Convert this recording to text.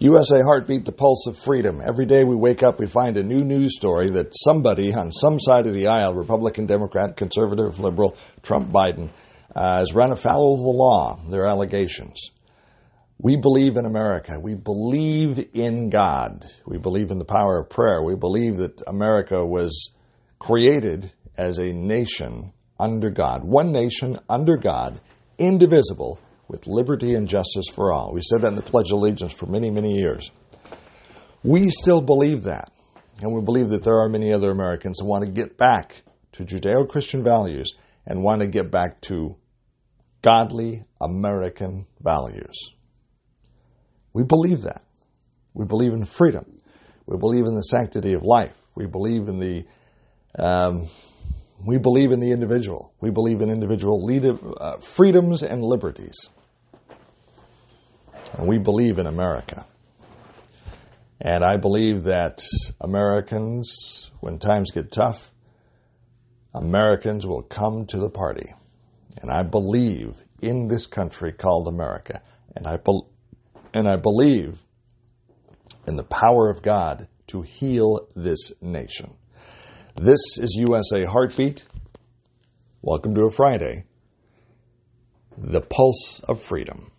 USA Heartbeat, the pulse of freedom. Every day we wake up, we find a new news story that somebody on some side of the aisle, Republican, Democrat, conservative, liberal, Trump, Biden, uh, has run afoul of the law, their allegations. We believe in America. We believe in God. We believe in the power of prayer. We believe that America was created as a nation under God. One nation under God, indivisible, with liberty and justice for all. We said that in the Pledge of Allegiance for many, many years. We still believe that. And we believe that there are many other Americans who want to get back to Judeo Christian values and want to get back to godly American values. We believe that. We believe in freedom. We believe in the sanctity of life. We believe in the um, we believe in the individual. We believe in individual lead- uh, freedoms and liberties. And we believe in America. And I believe that Americans, when times get tough, Americans will come to the party. And I believe in this country called America. And I, be- and I believe in the power of God to heal this nation. This is USA Heartbeat. Welcome to a Friday. The Pulse of Freedom.